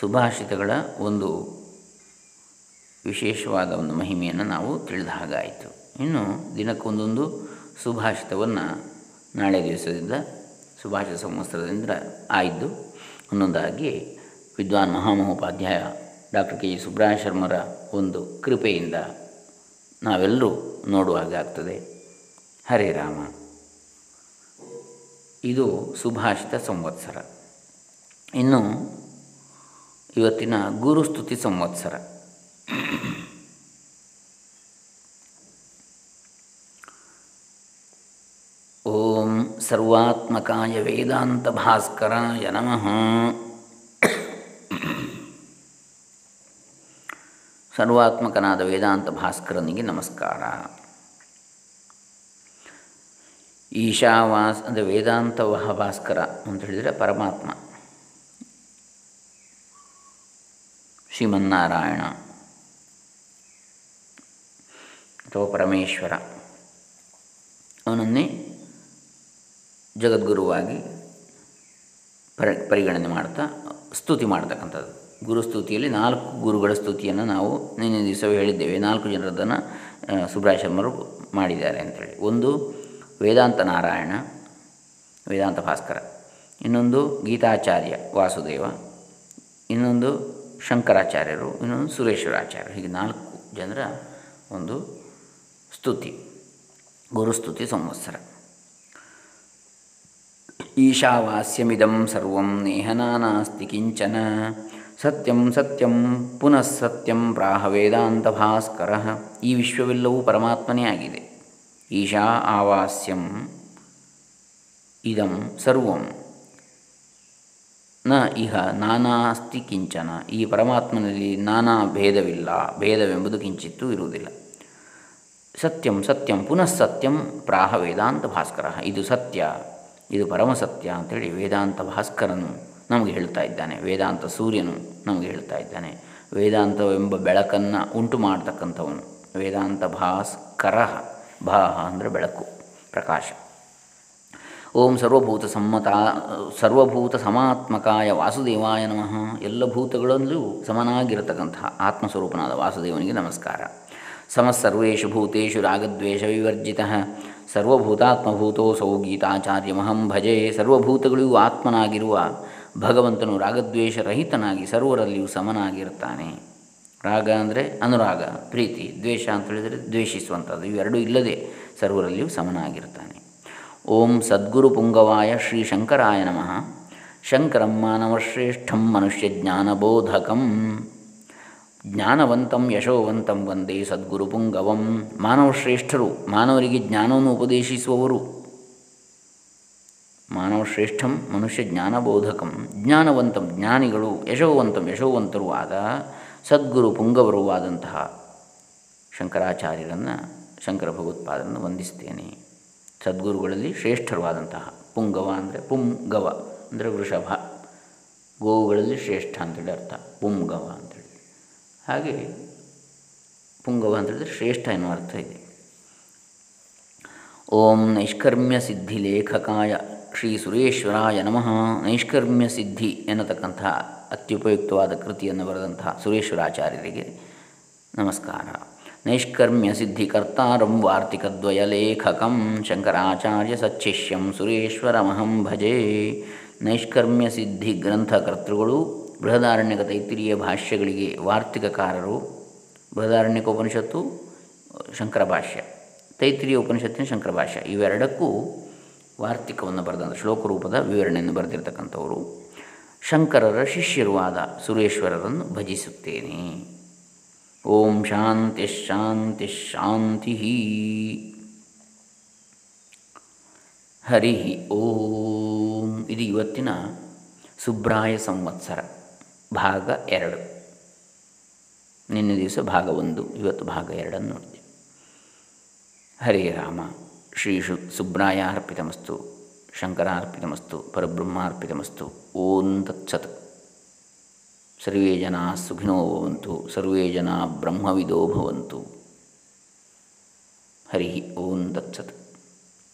ಸುಭಾಷಿತಗಳ ಒಂದು ವಿಶೇಷವಾದ ಒಂದು ಮಹಿಮೆಯನ್ನು ನಾವು ತಿಳಿದ ಹಾಗಾಯಿತು ಇನ್ನು ದಿನಕ್ಕೊಂದೊಂದು ಸುಭಾಷಿತವನ್ನು ನಾಳೆ ದಿವಸದಿಂದ, ಸುಭಾಷಿತ ಸಂವತ್ಸರದಿಂದ ಆಯಿತು ಒಂದೊಂದಾಗಿ ವಿದ್ವಾನ್ ಮಹಾಮಹೋಪಾಧ್ಯಾಯ ಡಾಕ್ಟರ್ ಕೆ. ಜಿ ಸುಬ್ರಹ ಶರ್ಮರ ಒಂದು ಕೃಪೆಯಿಂದ ನಾವೆಲ್ಲರೂ ನೋಡುವಾಗ ಆಗ್ತದೆ. ಹರೇ ರಾಮ. ಇದು ಸುಭಾಷಿತ ಸಂವತ್ಸರ. ಇನ್ನು ಇವತ್ತಿನ ಗುರುಸ್ತುತಿ ಸಂವತ್ಸರ. ಓಂ ಸರ್ವಾತ್ಮಕಾಯ ವೇದಾಂತ ಭಾಸ್ಕರಾಯ ನಮಃ. ಸರ್ವಾತ್ಮಕನಾದ ವೇದಾಂತ ಭಾಸ್ಕರನಿಗೆ ನಮಸ್ಕಾರ. ಈಶಾವಾಸ್ ಅಂದರೆ ವೇದಾಂತ ವಹ ಭಾಸ್ಕರ ಅಂತ ಹೇಳಿದರೆ ಪರಮಾತ್ಮ. ಶ್ರೀಮನ್ನಾರಾಯಣ. ಅಥವಾ ಪರಮೇಶ್ವರ. ಅವನನ್ನೇ ಜಗದ್ಗುರುವಾಗಿ ಪರಿ, ಪರಿಗಣನೆ ಮಾಡ್ತಾ ಸ್ತುತಿ ಮಾಡ್ತಕ್ಕಂಥದ್ದು. ಗುರುಸ್ತುತಿಯಲ್ಲಿ ನಾಲ್ಕು ಗುರುಗಳ ಸ್ತುತಿಯನ್ನು ನಾವು ನಿನ್ನೆ ದಿವಸವೇ ಹೇಳಿದ್ದೇವೆ. ನಾಲ್ಕು ಜನರದನ್ನು ಸುಬ್ರಾಯ ಶರ್ಮರು ಮಾಡಿದ್ದಾರೆ ಅಂಥೇಳಿ ಒಂದು ವೇದಾಂತ ನಾರಾಯಣ, ವೇದಾಂತ ಭಾಸ್ಕರ. ಇನ್ನೊಂದು ಗೀತಾಚಾರ್ಯ ವಾಸುದೇವ, ಇನ್ನೊಂದು ಶಂಕರಾಚಾರ್ಯರು, ಇನ್ನೊಂದು ಸುರೇಶ್ವರಾಚಾರ್ಯರು. ಹೀಗೆ ನಾಲ್ಕು ಜನರ ಒಂದು ಸ್ತುತಿ, ಗುರುಸ್ತುತಿ ಸಂವತ್ಸರ. ಈಶಾವಾಸ್ಯಮಿದಂ ಸರ್ವಂ ನೇಹನಾನಾಸ್ತಿ ಕಿಂಚನ, ಸತ್ಯಂ ಸತ್ಯಂ ಪುನಃ ಸತ್ಯಂ ಪ್ರಾಹ ವೇದಾಂತ ಭಾಸ್ಕರ. ಈ ವಿಶ್ವವೆಲ್ಲವೂ ಪರಮಾತ್ಮನೇ ಆಗಿದೆ. ಈಶಾ ಆವಾಸ್ಯಂ ಇದಂ ಸರ್ವಂ ನ ಇಹ ನಾನಾಸ್ತಿ ಕಿಂಚನ ಈ ಪರಮಾತ್ಮನಲ್ಲಿ ನಾನಾ ಭೇದವಿಲ್ಲ, ಭೇದವೆಂಬುದು ಕಿಂಚಿತ್ತೂ ಇರುವುದಿಲ್ಲ। ಸತ್ಯಂ ಸತ್ಯಂ ಪುನಃ ಸತ್ಯಂ ಪ್ರಾಹ ವೇದಾಂತ ಭಾಸ್ಕರ। ಇದು ಸತ್ಯ, ಇದು ಪರಮಸತ್ಯ ಅಂತೇಳಿ ವೇದಾಂತ ಭಾಸ್ಕರನು ನಮಗೆ ಹೇಳ್ತಾ ಇದ್ದಾನೆ, ವೇದಾಂತ ಸೂರ್ಯನು ನಮಗೆ ಹೇಳ್ತಾ ಇದ್ದಾನೆ। ವೇದಾಂತವೆಂಬ ಬೆಳಕನ್ನು ಉಂಟು ಮಾಡತಕ್ಕಂಥವನು ವೇದಾಂತ ಭಾಸ್ಕರ। ಭಾಹ ಅಂದರೆ ಬೆಳಕು, ಪ್ರಕಾಶ. ಓಂ ಸರ್ವಭೂತ ಸಮ್ಮತ, ಸರ್ವಭೂತ ಸಮಾತ್ಮಕಾಯ ವಾಸುದೇವಾಯ ನಮಃ. ಎಲ್ಲ ಭೂತಗಳಲ್ಲೂ ಸಮನಾಗಿರತಕ್ಕಂತಹ ಆತ್ಮಸ್ವರೂಪನಾದ ವಾಸುದೇವನಿಗೆ ನಮಸ್ಕಾರ. ಸಮಸ್ಸರ್ವೇಷು ಭೂತೇಷು ರಾಗದ್ವೇಷ ವಿವರ್ಜಿತ. ಗೀತಾಚಾರ್ಯ ಮಹಂ ಭಜೆ. ಸರ್ವಭೂತಗಳಿಗೂ ಆತ್ಮನಾಗಿರುವ ಭಗವಂತನು ರಾಗದ್ವೇಷರಹಿತನಾಗಿ ಸರ್ವರಲ್ಲಿಯೂ ಸಮನಾಗಿರ್ತಾನೆ ರಾಗ ಅಂದರೆ ಅನುರಾಗ, ಪ್ರೀತಿ, ದ್ವೇಷ ಅಂತ ಹೇಳಿದರೆ ದ್ವೇಷಿಸುವಂಥದ್ದು. ಇವೆರಡೂ ಇಲ್ಲದೆ ಸರ್ವರಲ್ಲಿಯೂ ಸಮನಾಗಿರ್ತಾನೆ. ಓಂ ಸದ್ಗುರು ಪುಂಗವಾಯ ಶ್ರೀ ಶಂಕರಾಯ ನಮಃ. ಶಂಕರಂ ಮಾನವಶ್ರೇಷ್ಠಂ ಮನುಷ್ಯ ಜ್ಞಾನಬೋಧಕಂ ಜ್ಞಾನವಂತಂ ಯಶೋವಂತಂ ವಂದೇ ಸದ್ಗುರು ಪುಂಗವಂ. ಮಾನವಶ್ರೇಷ್ಠರು ಮಾನವರಿಗೆ ಜ್ಞಾನವನ್ನು ಉಪದೇಶಿಸುವವರು. ಮಾನವಶ್ರೇಷ್ಠಂ ಮನುಷ್ಯ ಜ್ಞಾನಬೋಧಕಂ ಜ್ಞಾನವಂತಂ ಜ್ಞಾನಿಗಳು, ಯಶೋವಂತಂ ಯಶೋವಂತರು ಆದ ಸದ್ಗುರು ಪುಂಗವರುವಾದಂತಹ ಶಂಕರಾಚಾರ್ಯರನ್ನು ಶಂಕರ ಭಗವತ್ಪಾದರನ್ನು ವಂದಿಸ್ತೇನೆ. ಸದ್ಗುರುಗಳಲ್ಲಿ ಶ್ರೇಷ್ಠರವಾದಂತಹ ಪುಂಗವ ಅಂದರೆ ಪುಂಗವ ಅಂದರೆ ವೃಷಭ. ಗೋವುಗಳಲ್ಲಿ ಶ್ರೇಷ್ಠ ಅಂತೇಳಿ ಅರ್ಥ. ಪುಂಗವ ಅಂತೇಳಿ. ಹಾಗೆ ಪುಂಗವ ಅಂತೇಳಿದ್ರೆ ಶ್ರೇಷ್ಠ ಎನ್ನುವ ಅರ್ಥ ಇದೆ. ಓಂ ನೈಷ್ಕರ್ಮ್ಯ ಸಿದ್ಧಿ ಲೇಖಕಾಯ ಶ್ರೀ ಸುರೇಶ್ವರಾಯ ನಮಃ. ನೈಷ್ಕರ್ಮ್ಯ ಸಿದ್ಧಿ ಎನ್ನತಕ್ಕಂತಹ ಅತ್ಯುಪಯುಕ್ತವಾದ ಕೃತಿಯನ್ನು ಬರೆದಂತಹ ಸುರೇಶ್ವರಾಚಾರ್ಯರಿಗೆ ನಮಸ್ಕಾರ. ನೈಷ್ಕರ್ಮ್ಯ ಸಿದ್ಧಿಕರ್ತಾರಂ ವಾರ್ತಿಕದ್ವಯ ಲೇಖಕಂ ಶಂಕರಾಚಾರ್ಯ ಸಚ್ಚಿಷ್ಯಂ ಸುರೇಶ್ವರಮಹಂ ಭಜೆ. ನೈಷ್ಕರ್ಮ್ಯ ಸಿದ್ಧಿ ಗ್ರಂಥಕರ್ತೃಗಳು, ಬೃಹದಾರಣ್ಯಕ ತೈತಿರಿಯ ಭಾಷ್ಯಗಳಿಗೆ ವಾರ್ತಿಕಕಾರರು, ಬೃಹದಾರಣ್ಯಕ ಉಪನಿಷತ್ತು ಶಂಕರ ಭಾಷ್ಯ ತೈತಿರಿಯ ಉಪನಿಷತ್ತಿನ ಶಂಕರ ಭಾಷ್ಯ ಇವೆರಡಕ್ಕೂ ವಾರ್ತಿಕವನ್ನು ಬರೆದಂಥ ಶ್ಲೋಕ ರೂಪದ ವಿವರಣೆಯನ್ನು ಬರೆದಿರತಕ್ಕಂಥವರು. ಶಂಕರರ ಶಿಷ್ಯರು ಆದ ಸುರೇಶ್ವರರನ್ನು ಭಜಿಸುತ್ತೇನೆ. ಓಂ ಶಾಂತಿ ಶಾಂತಿ ಶಾಂತಿ. ಹರಿ ಓಂ. ಇದು ಇವತ್ತಿನ ಸುಬ್ರಾಯ ಸಂವತ್ಸರ, ಭಾಗ ಎರಡು. ನಿನ್ನೆ ದಿವಸ ಭಾಗ ಒಂದು, ಇವತ್ತು ಭಾಗ ಎರಡನ್ನು ನೋಡಿದೆ. ಹರೇ ರಾಮ. ಶ್ರೀ ಶು ಸುಬ್ರಾಯ ಅರ್ಪಿತಮಸ್ತು ಶಂಕರಾರ್ಪಿತಮಸ್ತು, ಪರಬ್ರಹ್ಮಾರ್ಪಿತಮಸ್ತು, ಓಂ ತತ್ಸತ್. ಸರ್ವೇ ಜನ ಸುಖಿನೋ ಭವಂತು, ಸರ್ವೇ ಜನ ಬ್ರಹ್ಮವಿದೋ ಭವಂತು. ಹರಿ ಓಂ ತತ್ಸತ್.